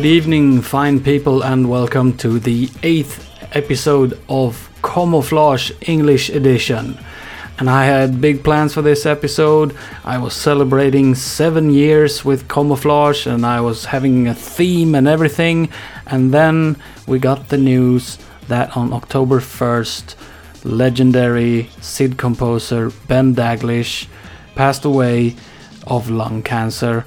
Good evening, fine people, and welcome to the eighth episode of Camouflage English Edition. And I had big plans for this episode. I was celebrating seven years with Camouflage, and I was having a theme and everything. And then we got the news that on October 1st, legendary Sid composer Ben Daglish passed away of lung cancer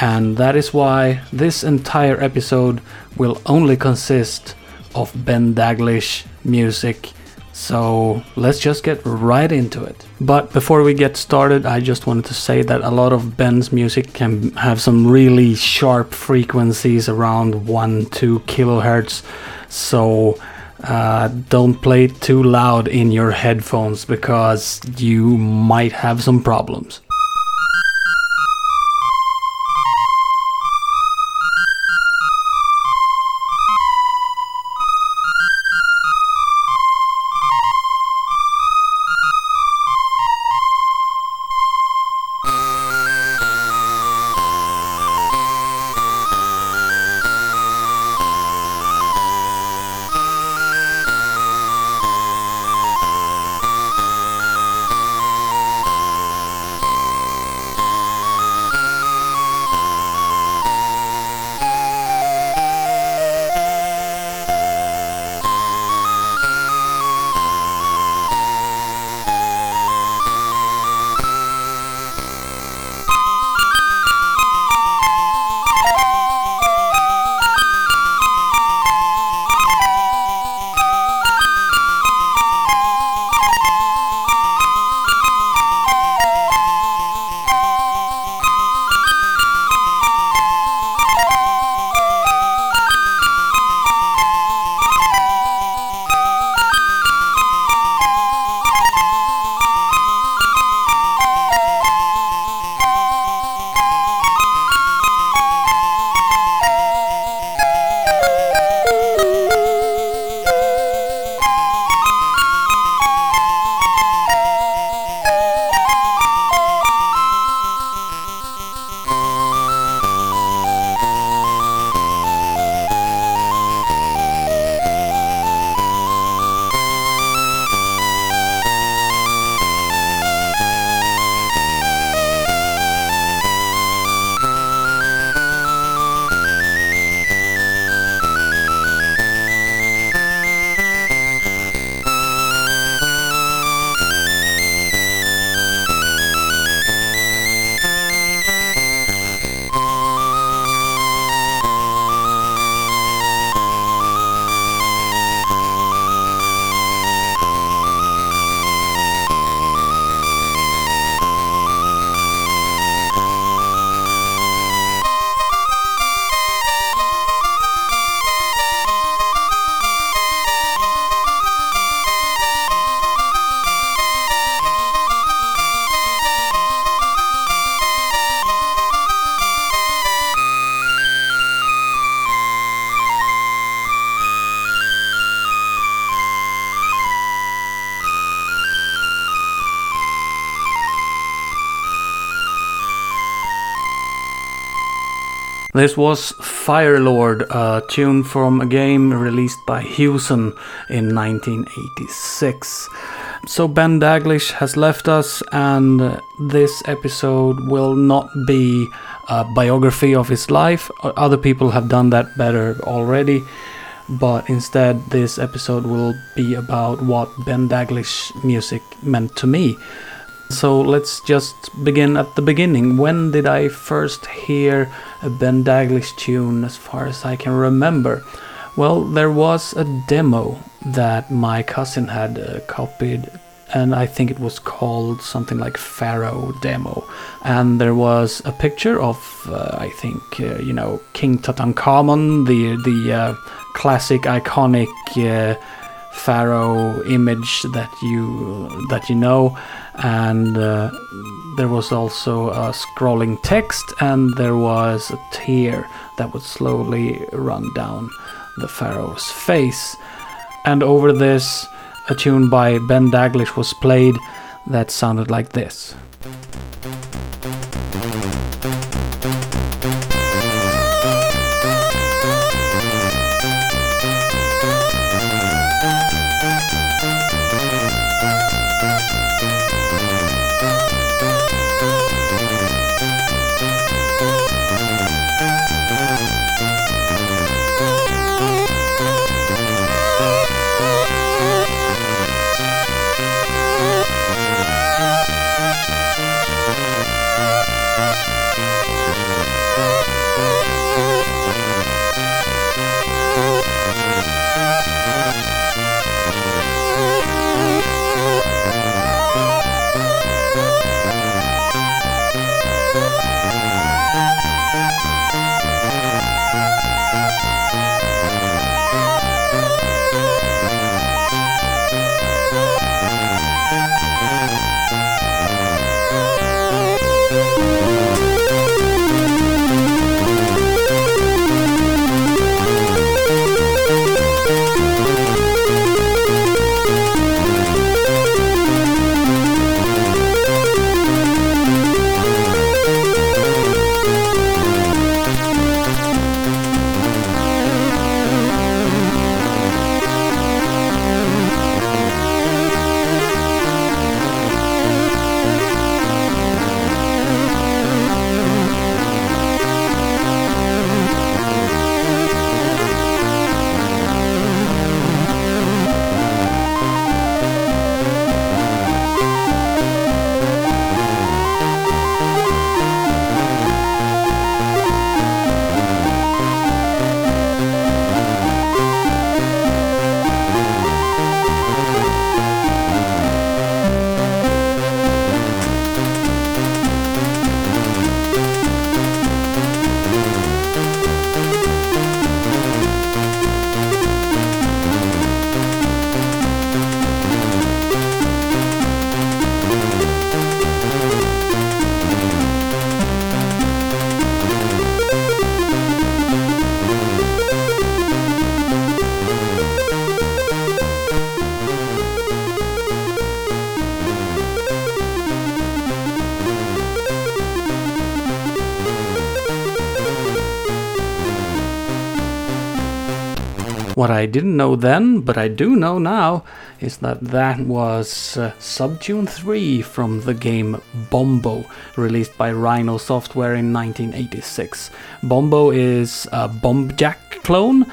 and that is why this entire episode will only consist of Ben Daglish music. So let's just get right into it. But before we get started, I just wanted to say that a lot of Ben's music can have some really sharp frequencies around 1 2 kilohertz. So uh, don't play too loud in your headphones because you might have some problems. This was Firelord, a tune from a game released by Hewson in 1986. So Ben Daglish has left us, and uh, this episode will not be a biography of his life. Other people have done that better already, but instead, this episode will be about what Ben Daglish music meant to me. So let's just begin at the beginning. When did I first hear a Ben Daglish tune as far as I can remember? Well, there was a demo that my cousin had uh, copied, and I think it was called something like Pharaoh Demo. And there was a picture of, uh, I think, uh, you know, King Tutankhamun, the the uh, classic, iconic uh, pharaoh image that you that you know and uh, there was also a scrolling text and there was a tear that would slowly run down the pharaoh's face. And over this a tune by ben daglish was played that sounded like this I didn't know then, but I do know now, is that that was uh, Subtune 3 from the game Bombo, released by Rino Software in 1986. Bombo is a Bombjack clone,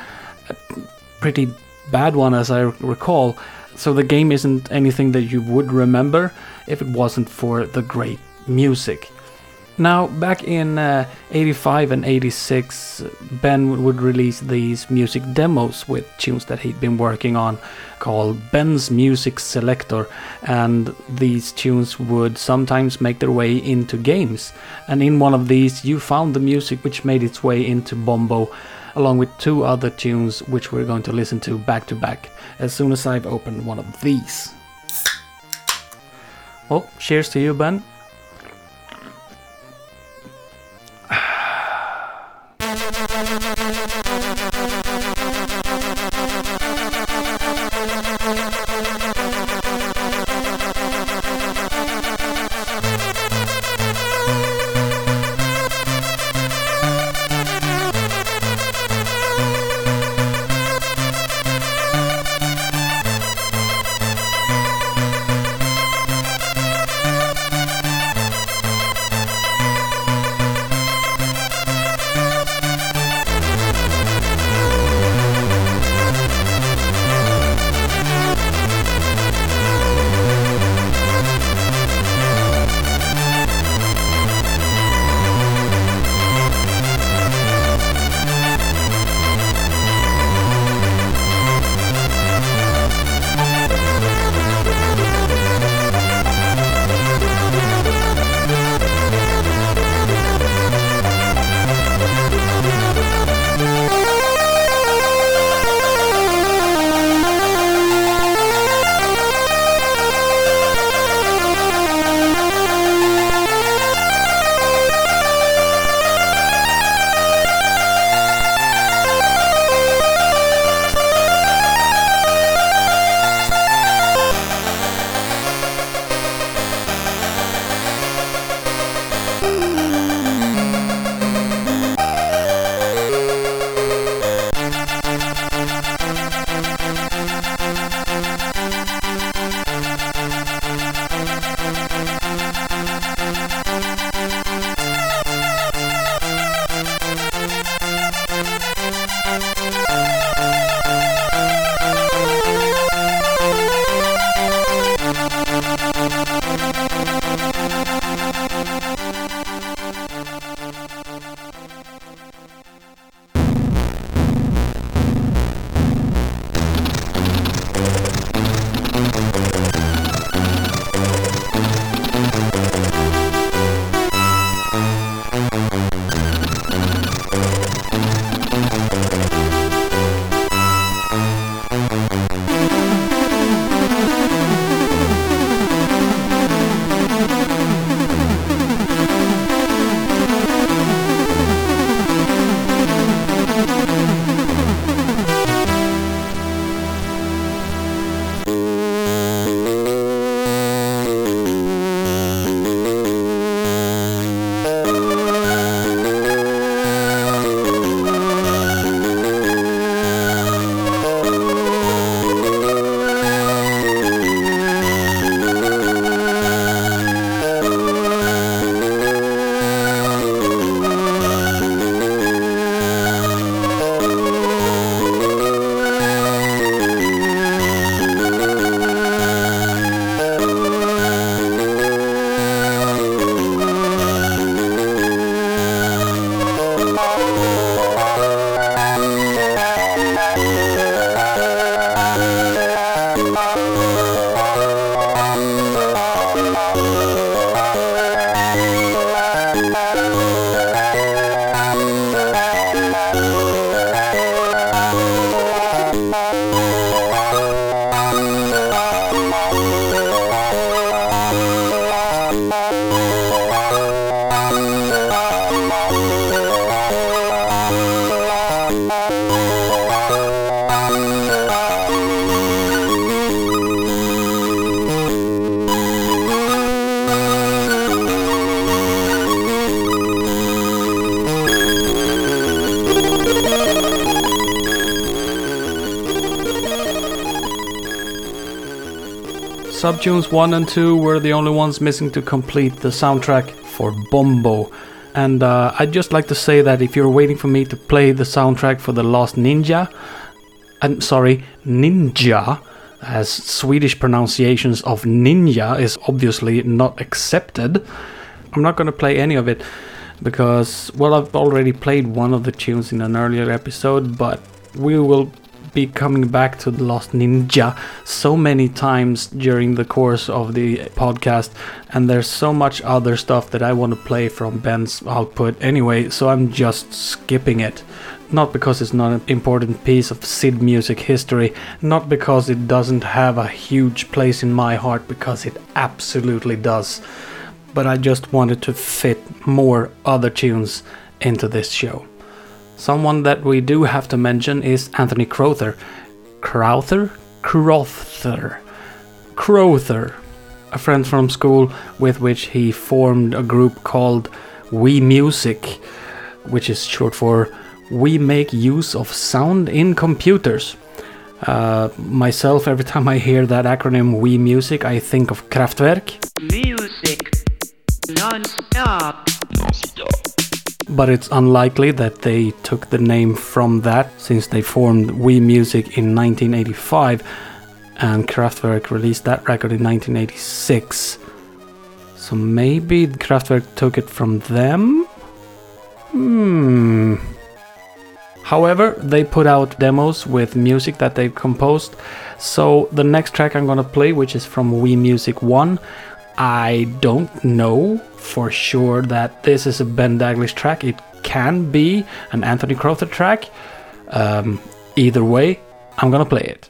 a pretty bad one as I recall, so the game isn't anything that you would remember if it wasn't for the great music. Now, back in uh, 85 and 86, Ben would release these music demos with tunes that he'd been working on called Ben's Music Selector, and these tunes would sometimes make their way into games. And in one of these, you found the music which made its way into Bombo, along with two other tunes which we're going to listen to back to back as soon as I've opened one of these. Well, cheers to you, Ben. Subtunes 1 and 2 were the only ones missing to complete the soundtrack for Bombo. And uh, I'd just like to say that if you're waiting for me to play the soundtrack for The Last Ninja, I'm sorry, Ninja, as Swedish pronunciations of ninja is obviously not accepted, I'm not going to play any of it because, well, I've already played one of the tunes in an earlier episode, but we will be coming back to the Last Ninja so many times during the course of the podcast, and there's so much other stuff that I want to play from Ben's output anyway, so I'm just skipping it. Not because it's not an important piece of Sid music history, not because it doesn't have a huge place in my heart, because it absolutely does. But I just wanted to fit more other tunes into this show. Someone that we do have to mention is Anthony Crowther. Crowther? Crowther. Crowther. A friend from school with which he formed a group called We Music, which is short for We Make Use of Sound in Computers. Uh, myself, every time I hear that acronym We Music, I think of Kraftwerk. Music. Non-stop. But it's unlikely that they took the name from that since they formed We Music in 1985 and Kraftwerk released that record in 1986. So maybe Kraftwerk took it from them? Hmm. However, they put out demos with music that they've composed. So the next track I'm gonna play, which is from We Music 1, I don't know for sure that this is a Ben Daglish track. It can be an Anthony Crowther track. Um, either way, I'm gonna play it.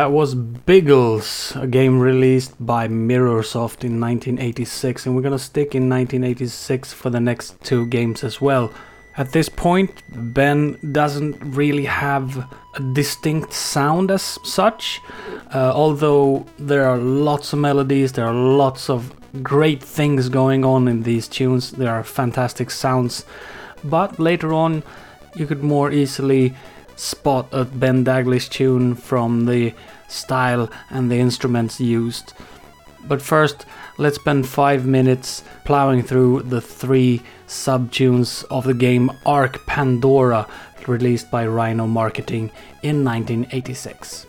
That was Biggles, a game released by Mirrorsoft in 1986, and we're gonna stick in 1986 for the next two games as well. At this point, Ben doesn't really have a distinct sound as such, uh, although there are lots of melodies, there are lots of great things going on in these tunes, there are fantastic sounds, but later on, you could more easily spot a Ben Daglish tune from the style and the instruments used. But first, let's spend five minutes plowing through the three sub tunes of the game Ark Pandora, released by Rino Marketing in 1986.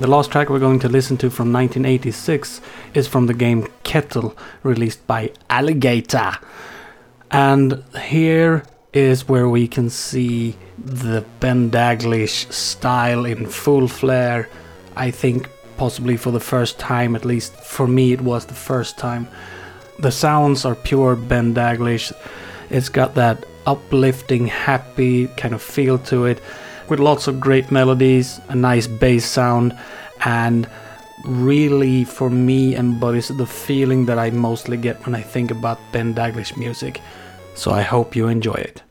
The last track we're going to listen to from 1986 is from the game Kettle, released by Alligata. And here is where we can see the Ben Daglish style in full flare. I think possibly for the first time, at least for me, it was the first time. The sounds are pure Ben Daglish. It's got that uplifting, happy kind of feel to it with lots of great melodies, a nice bass sound, and really for me embodies the feeling that I mostly get when I think about Ben Daglish music. So I hope you enjoy it.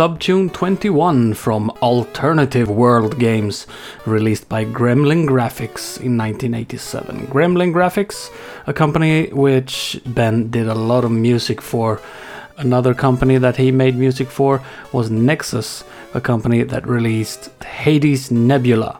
Subtune 21 from Alternative World Games, released by Gremlin Graphics in 1987. Gremlin Graphics, a company which Ben did a lot of music for. Another company that he made music for was Nexus, a company that released Hades Nebula.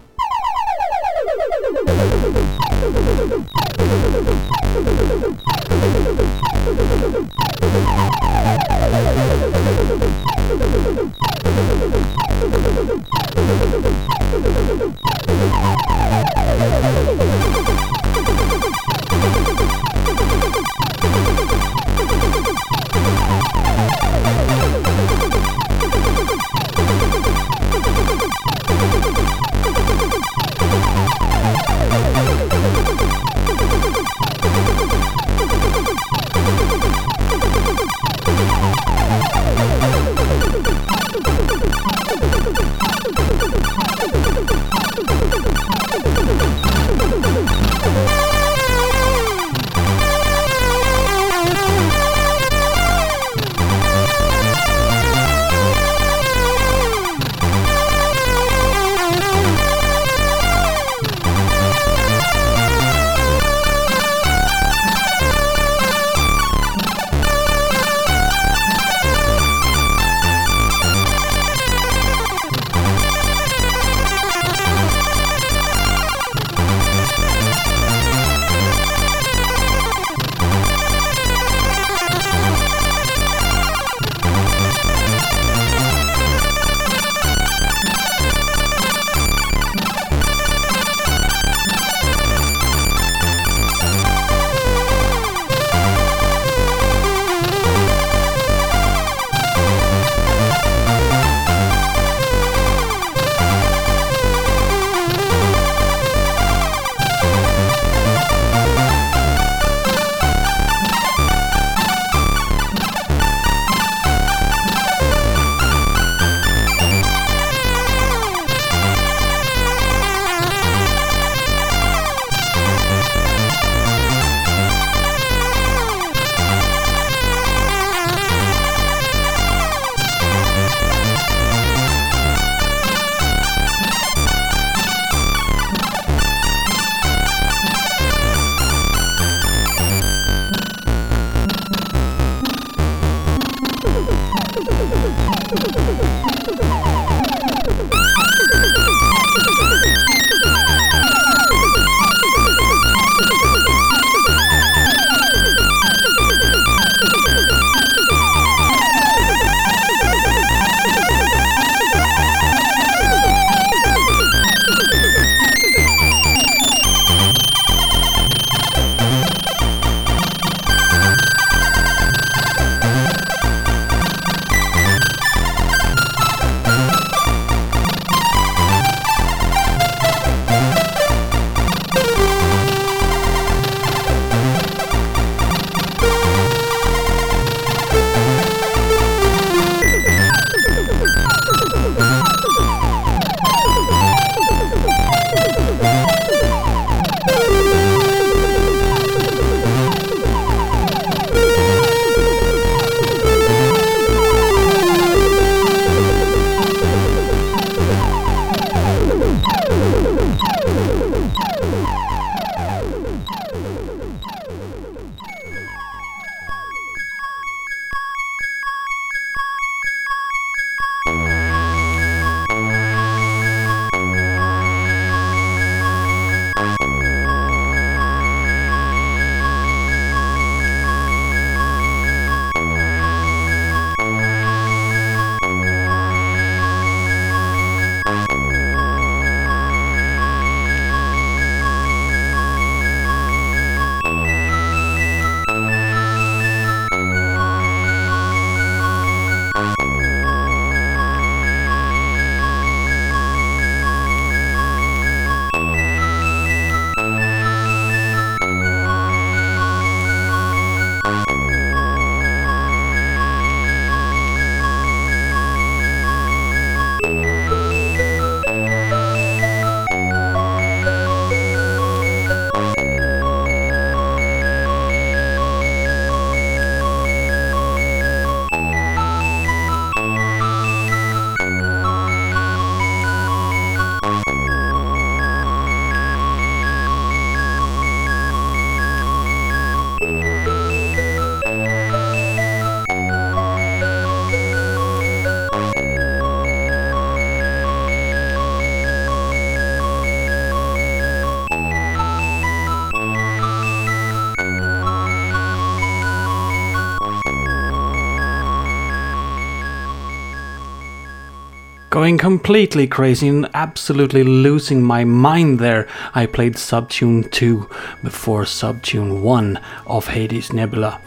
Going completely crazy and absolutely losing my mind there, I played Subtune 2 before Subtune 1 of Hades Nebula.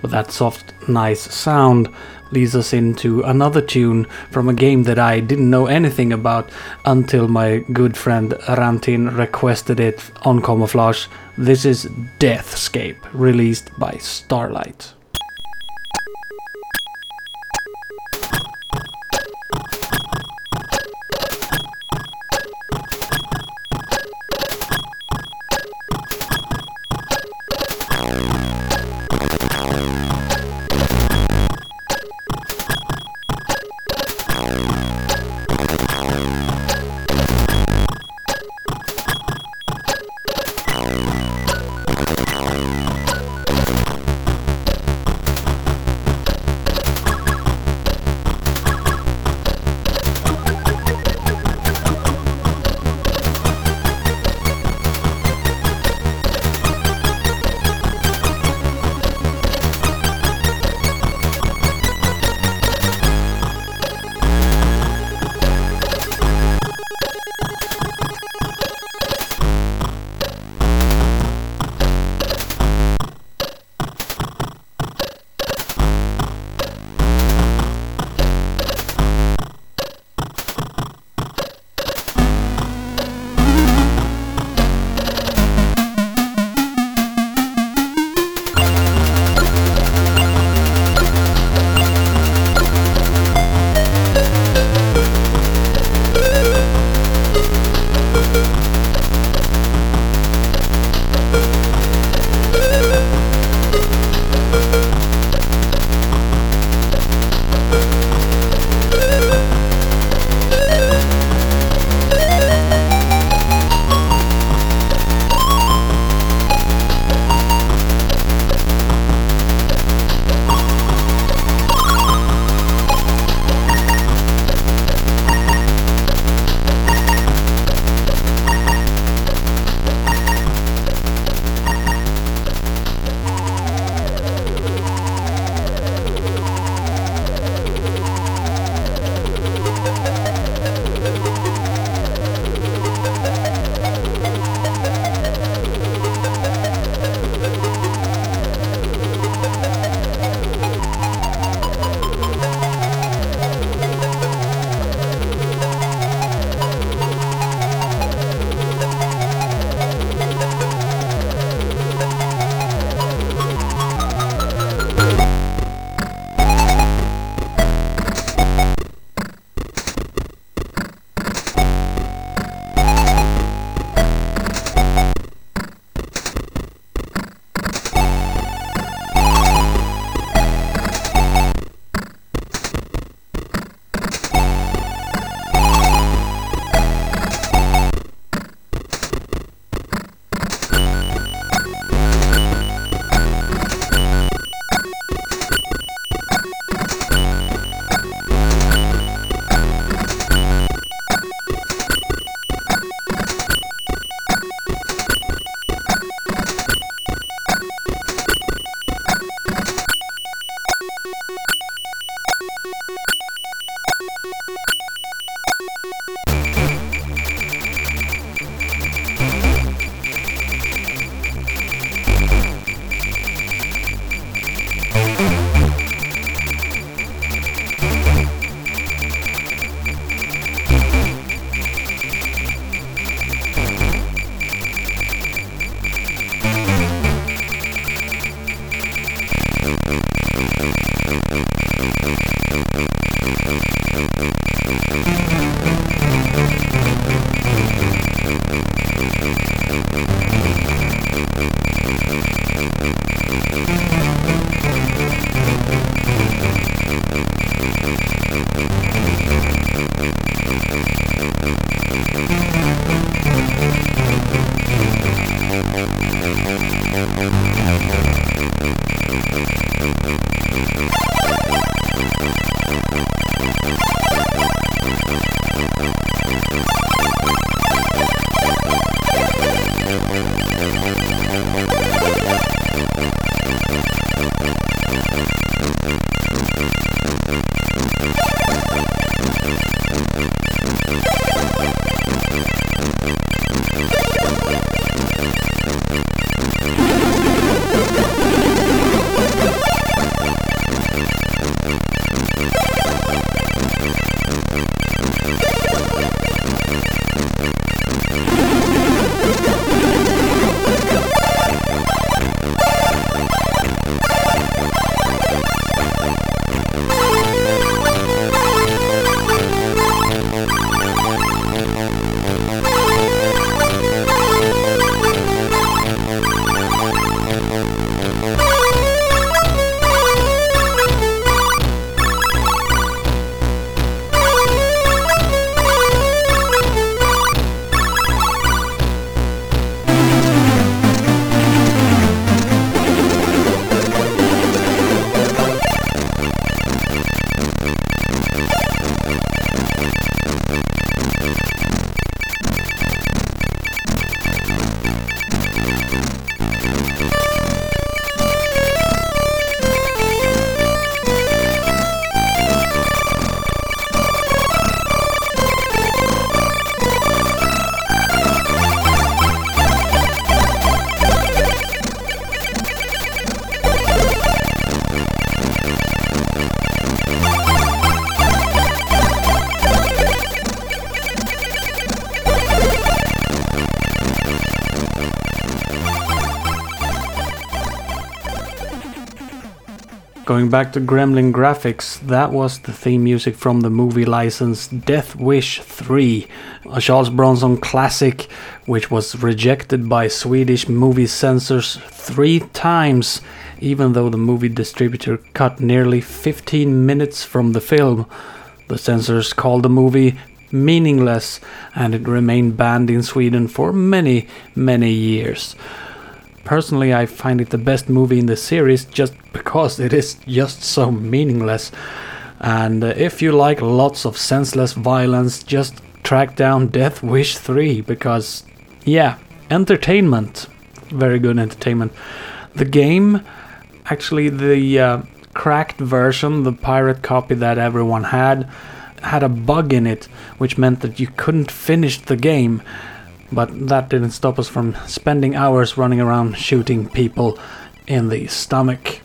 But that soft, nice sound leads us into another tune from a game that I didn't know anything about until my good friend Rantin requested it on Camouflage. This is Deathscape, released by Starlight. Going back to Gremlin graphics, that was the theme music from the movie license Death Wish 3, a Charles Bronson classic which was rejected by Swedish movie censors three times, even though the movie distributor cut nearly 15 minutes from the film. The censors called the movie meaningless and it remained banned in Sweden for many, many years. Personally, I find it the best movie in the series just because it is just so meaningless. And uh, if you like lots of senseless violence, just track down Death Wish 3 because, yeah, entertainment. Very good entertainment. The game, actually, the uh, cracked version, the pirate copy that everyone had, had a bug in it, which meant that you couldn't finish the game but that didn't stop us from spending hours running around shooting people in the stomach.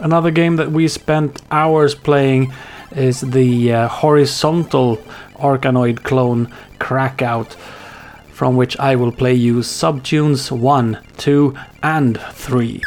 Another game that we spent hours playing is the uh, horizontal Arkanoid clone Krakout, from which I will play you subtunes 1, 2, and 3.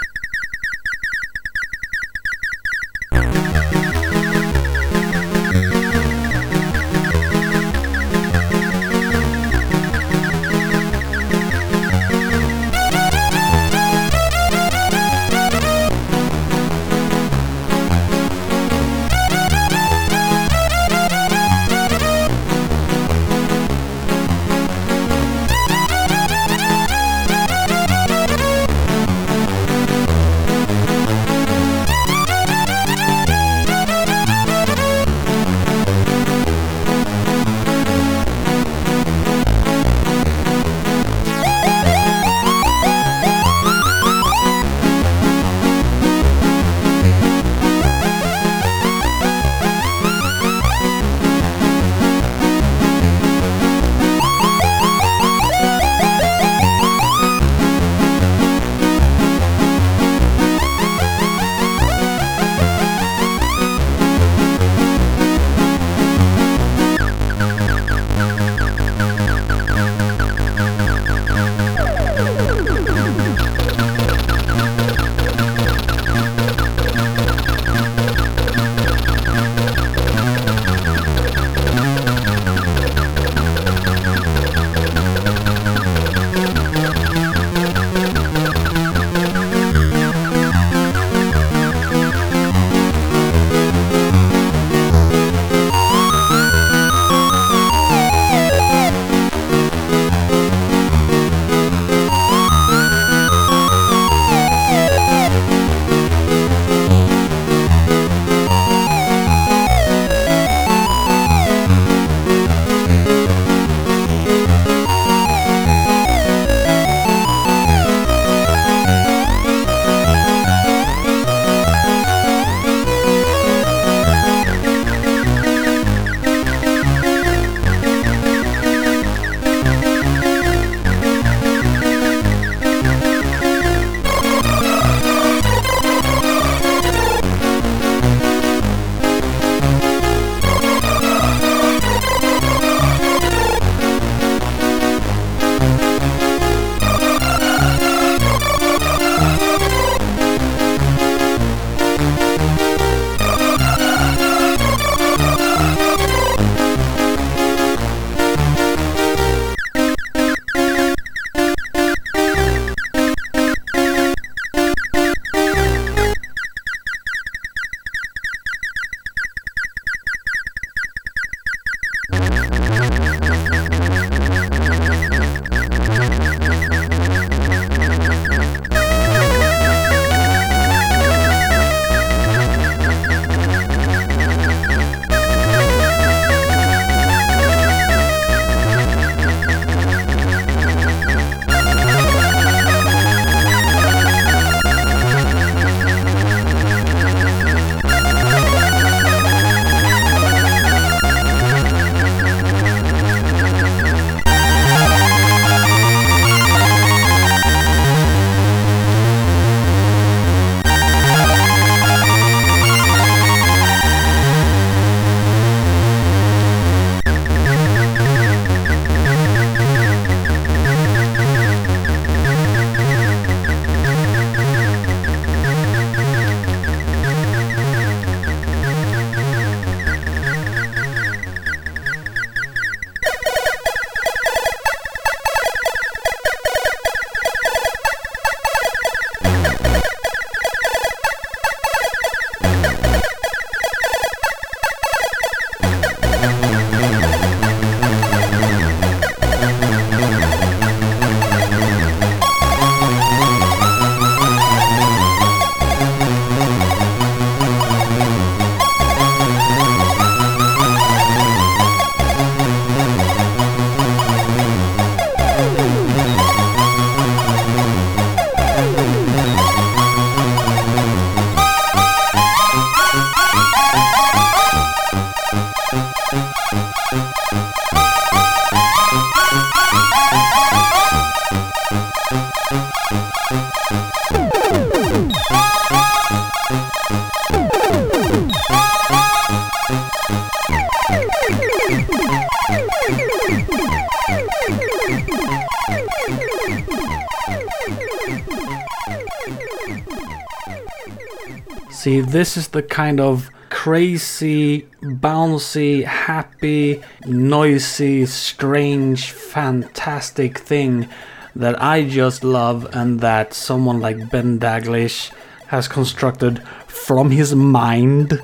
See, this is the kind of crazy, bouncy, happy, noisy, strange, fantastic thing that I just love and that someone like Ben Daglish has constructed from his mind.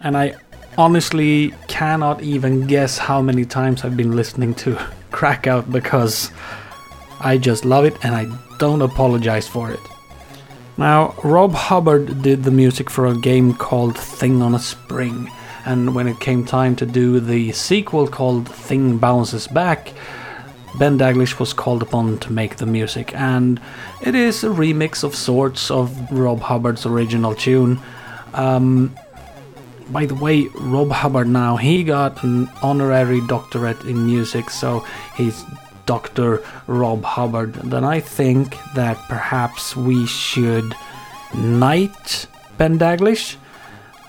And I honestly cannot even guess how many times I've been listening to Krakout because I just love it and I don't apologize for it. Now, Rob Hubbard did the music for a game called Thing on a Spring, and when it came time to do the sequel called Thing Bounces Back, Ben Daglish was called upon to make the music, and it is a remix of sorts of Rob Hubbard's original tune. Um, by the way, Rob Hubbard now he got an honorary doctorate in music, so he's Dr. Rob Hubbard, then I think that perhaps we should knight Ben Daglish.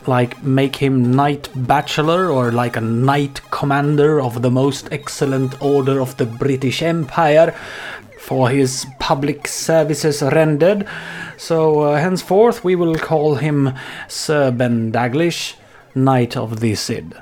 Like make him Knight Bachelor or like a Knight Commander of the most excellent order of the British Empire for his public services rendered. So uh, henceforth we will call him Sir Ben Daglish, Knight of the SID.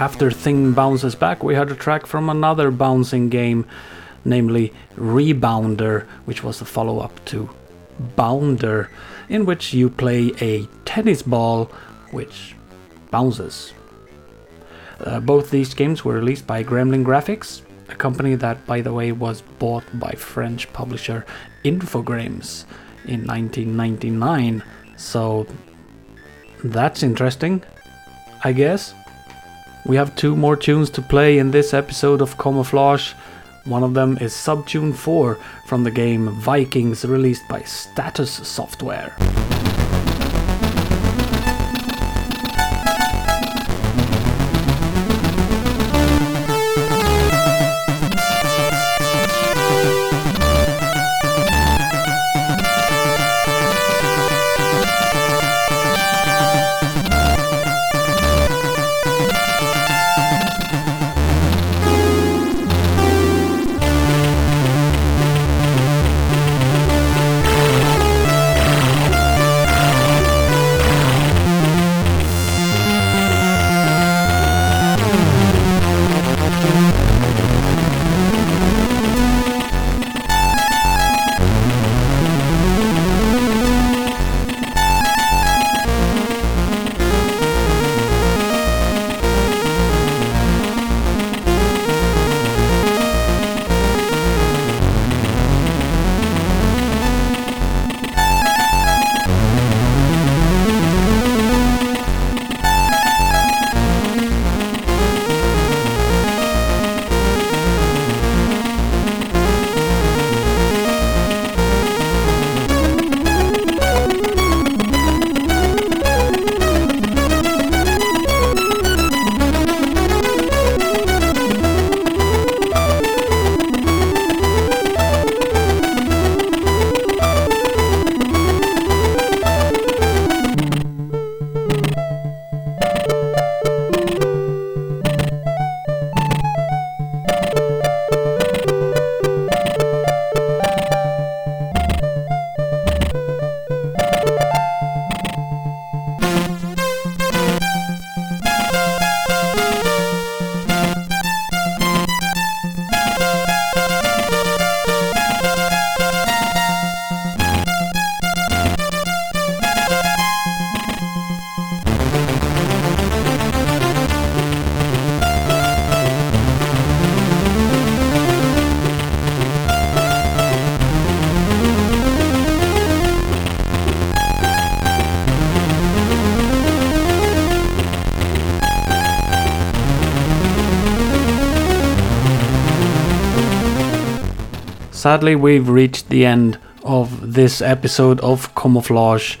After Thing bounces back, we had a track from another bouncing game, namely Rebounder, which was the follow up to Bounder, in which you play a tennis ball which bounces. Uh, both these games were released by Gremlin Graphics, a company that, by the way, was bought by French publisher Infogrames in 1999. So that's interesting, I guess. We have two more tunes to play in this episode of Camouflage. One of them is Subtune 4 from the game Vikings, released by Status Software. Sadly, we've reached the end of this episode of Camouflage,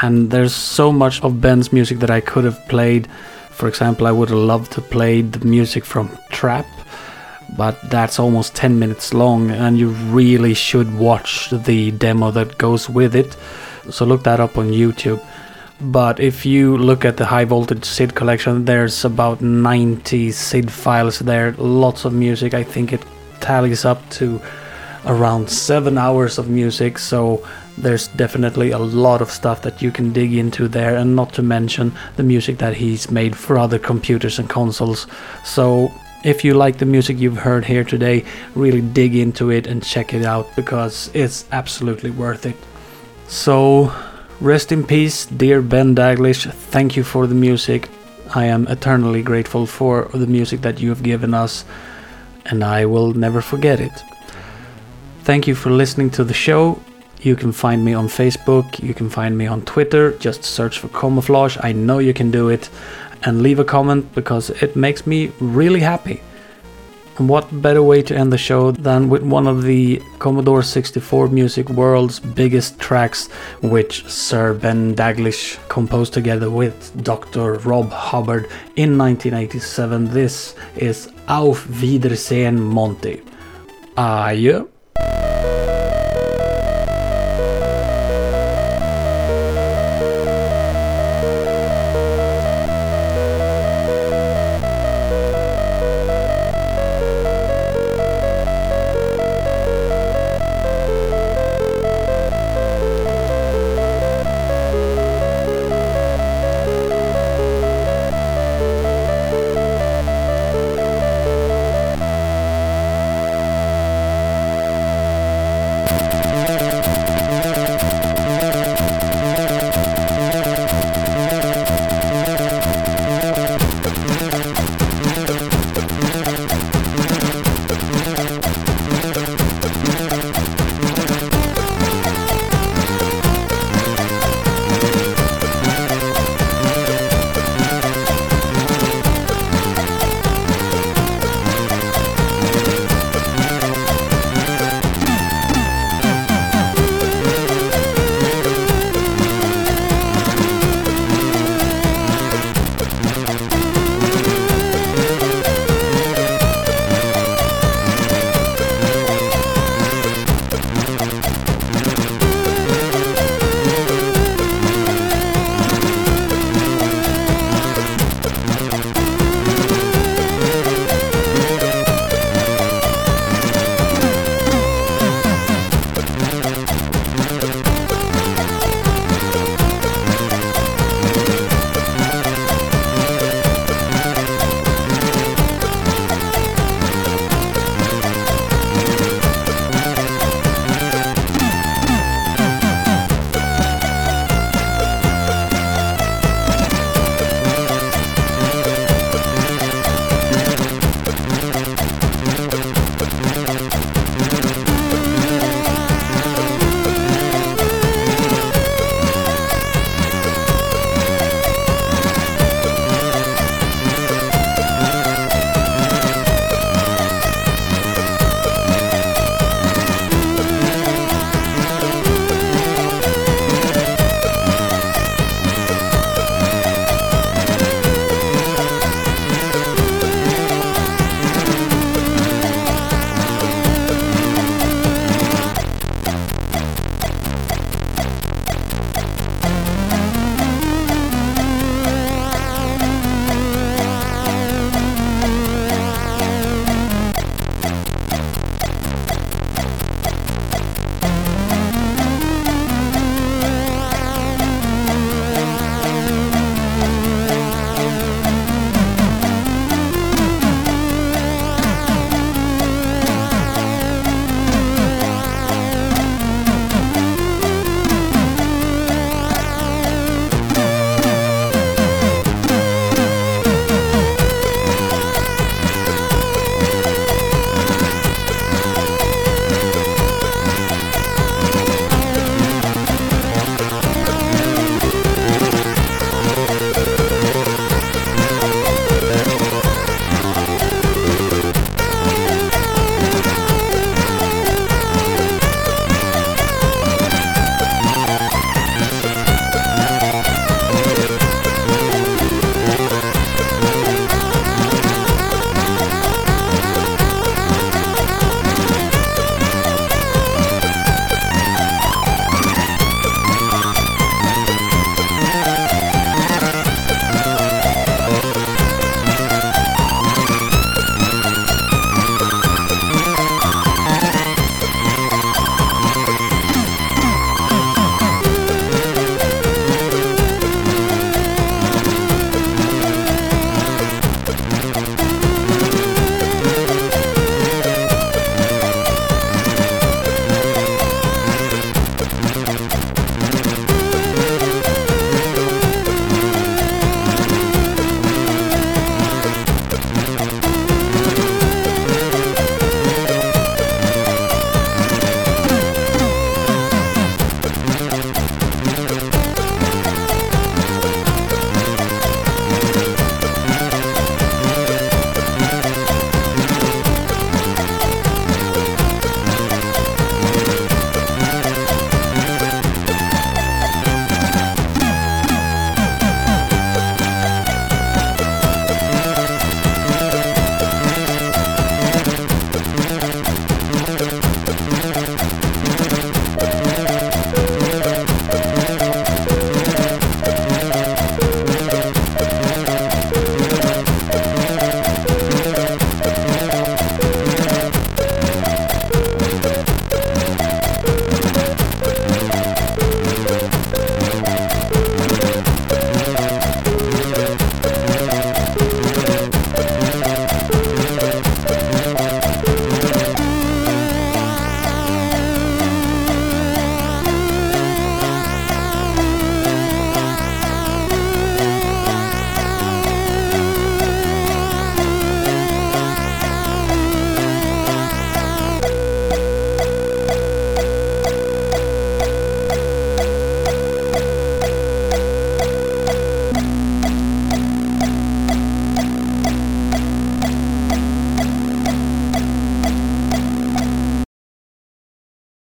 and there's so much of Ben's music that I could have played. For example, I would have loved to play the music from Trap, but that's almost 10 minutes long, and you really should watch the demo that goes with it. So look that up on YouTube. But if you look at the high voltage SID collection, there's about 90 SID files there, lots of music. I think it tallies up to around seven hours of music, so there's definitely a lot of stuff that you can dig into there, and not to mention the music that he's made for other computers and consoles. So if you like the music you've heard here today, really dig into it and check it out because it's absolutely worth it. So, rest in peace, dear Ben Daglish. Thank you for the music. I am eternally grateful for the music that you have given us, and I will never forget it. Thank you for listening to the show. You can find me on Facebook, you can find me on Twitter, just search for Camouflage. I know you can do it. And leave a comment because it makes me really happy. And what better way to end the show than with one of the Commodore 64 music world's biggest tracks, which Sir Ben Daglish composed together with Dr. Rob Hubbard in 1987. This is Auf Wiedersehen Monty. Adjö.